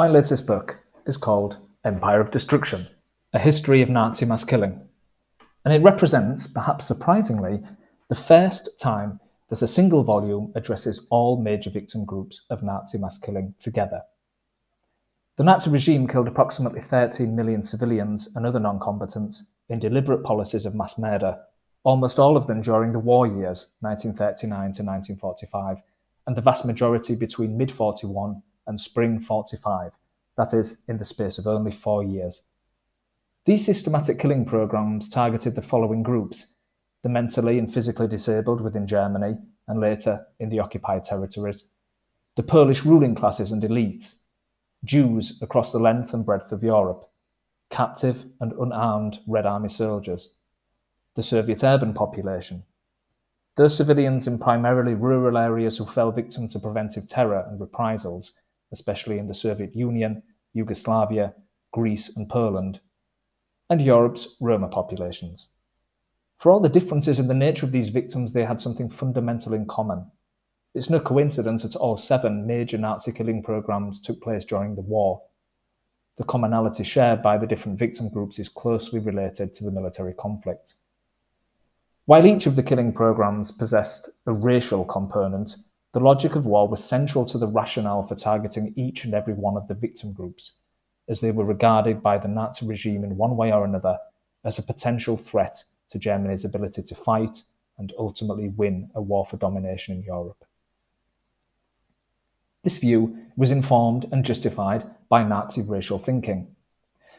My latest book is called Empire of Destruction A History of Nazi Mass Killing, and it represents, perhaps surprisingly, the first time that a single volume addresses all major victim groups of Nazi mass killing together. The Nazi regime killed approximately 13 million civilians and other non combatants in deliberate policies of mass murder, almost all of them during the war years, 1939 to 1945, and the vast majority between mid 41 and spring 45, that is, in the space of only four years. These systematic killing programs targeted the following groups the mentally and physically disabled within Germany and later in the occupied territories, the Polish ruling classes and elites, Jews across the length and breadth of Europe, captive and unarmed Red Army soldiers, the Soviet urban population, those civilians in primarily rural areas who fell victim to preventive terror and reprisals, especially in the Soviet Union, Yugoslavia, Greece, and Poland, and Europe's Roma populations. For all the differences in the nature of these victims, they had something fundamental in common. It's no coincidence that all seven major Nazi killing programs took place during the war. The commonality shared by the different victim groups is closely related to the military conflict. While each of the killing programs possessed a racial component, the logic of war was central to the rationale for targeting each and every one of the victim groups, as they were regarded by the Nazi regime in one way or another as a potential threat to Germany's ability to fight and ultimately win a war for domination in Europe. This view was informed and justified by Nazi racial thinking.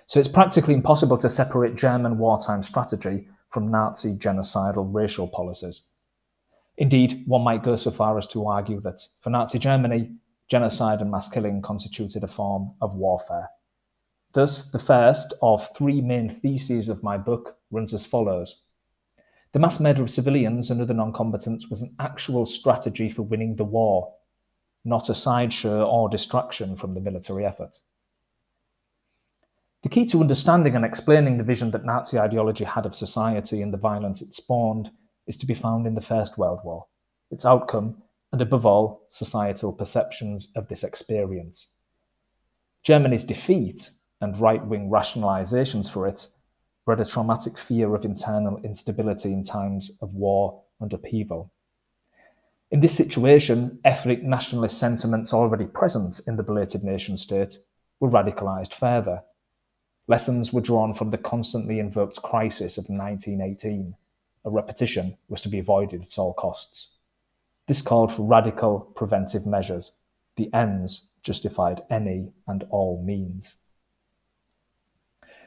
So it's practically impossible to separate German wartime strategy from Nazi genocidal racial policies. Indeed, one might go so far as to argue that for Nazi Germany, genocide and mass killing constituted a form of warfare. Thus, the first of three main theses of my book runs as follows The mass murder of civilians and other non combatants was an actual strategy for winning the war, not a sideshow or distraction from the military effort. The key to understanding and explaining the vision that Nazi ideology had of society and the violence it spawned is to be found in the First World War, its outcome, and above all, societal perceptions of this experience. Germany's defeat and right wing rationalizations for it bred a traumatic fear of internal instability in times of war and upheaval. In this situation, ethnic nationalist sentiments already present in the belated nation state were radicalized further Lessons were drawn from the constantly invoked crisis of 1918. A repetition was to be avoided at all costs. This called for radical preventive measures. The ends justified any and all means.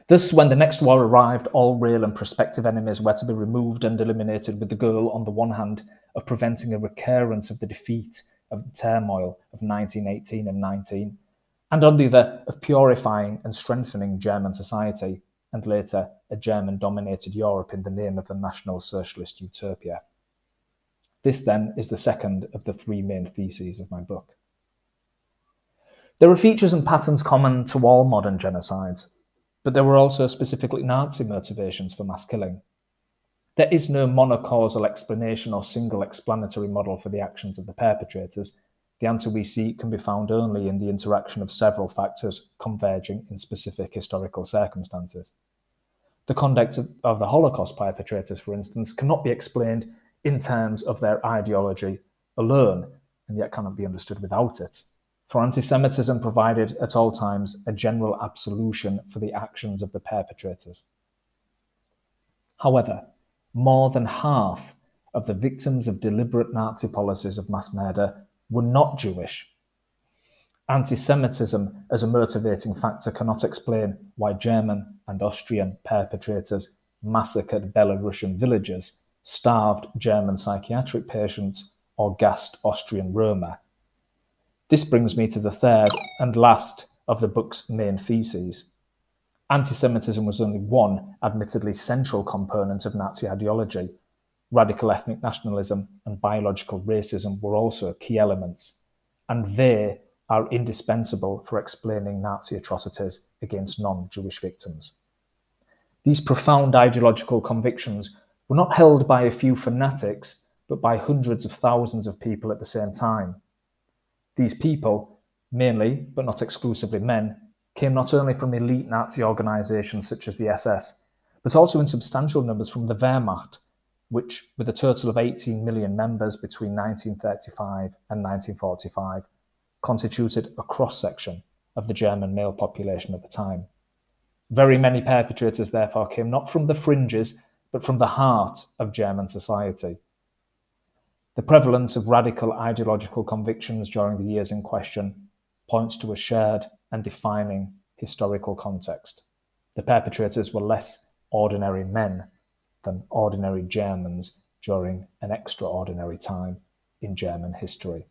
Thus, when the next war arrived, all real and prospective enemies were to be removed and eliminated with the goal, on the one hand, of preventing a recurrence of the defeat of the turmoil of 1918 and 19, and on the other, of purifying and strengthening German society, and later a German dominated Europe in the name of the National Socialist Utopia. This, then, is the second of the three main theses of my book. There are features and patterns common to all modern genocides, but there were also specifically Nazi motivations for mass killing. There is no monocausal explanation or single explanatory model for the actions of the perpetrators, the answer we seek can be found only in the interaction of several factors converging in specific historical circumstances. The conduct of, the Holocaust perpetrators, for instance, cannot be explained in terms of their ideology alone, and yet cannot be understood without it. For anti Semitism provided at all times a general absolution for the actions of the perpetrators. However, more than half of the victims of deliberate Nazi policies of mass murder were not Jewish. Anti Semitism as a motivating factor cannot explain why German and Austrian perpetrators massacred Belarusian villagers, starved German psychiatric patients, or gassed Austrian Roma. This brings me to the third and last of the book's main theses. Anti Semitism was only one, admittedly central component of Nazi ideology, radical ethnic nationalism and biological racism were also key elements, and they are indispensable for explaining Nazi atrocities against non Jewish victims. These profound ideological convictions were not held by a few fanatics, but by hundreds of thousands of people at the same time. These people mainly, but not exclusively men, came not only from elite Nazi organizations such as the SS, but also in substantial numbers from the Wehrmacht, which, with a total of 18 million members between 1935 and 1945, constituted a cross section of the German male population at the time. Very many perpetrators, therefore, came not from the fringes, but from the heart of German society. The prevalence of radical ideological convictions during the years in question points to a shared and defining historical context. The perpetrators were less ordinary men than ordinary Germans during an extraordinary time in German history.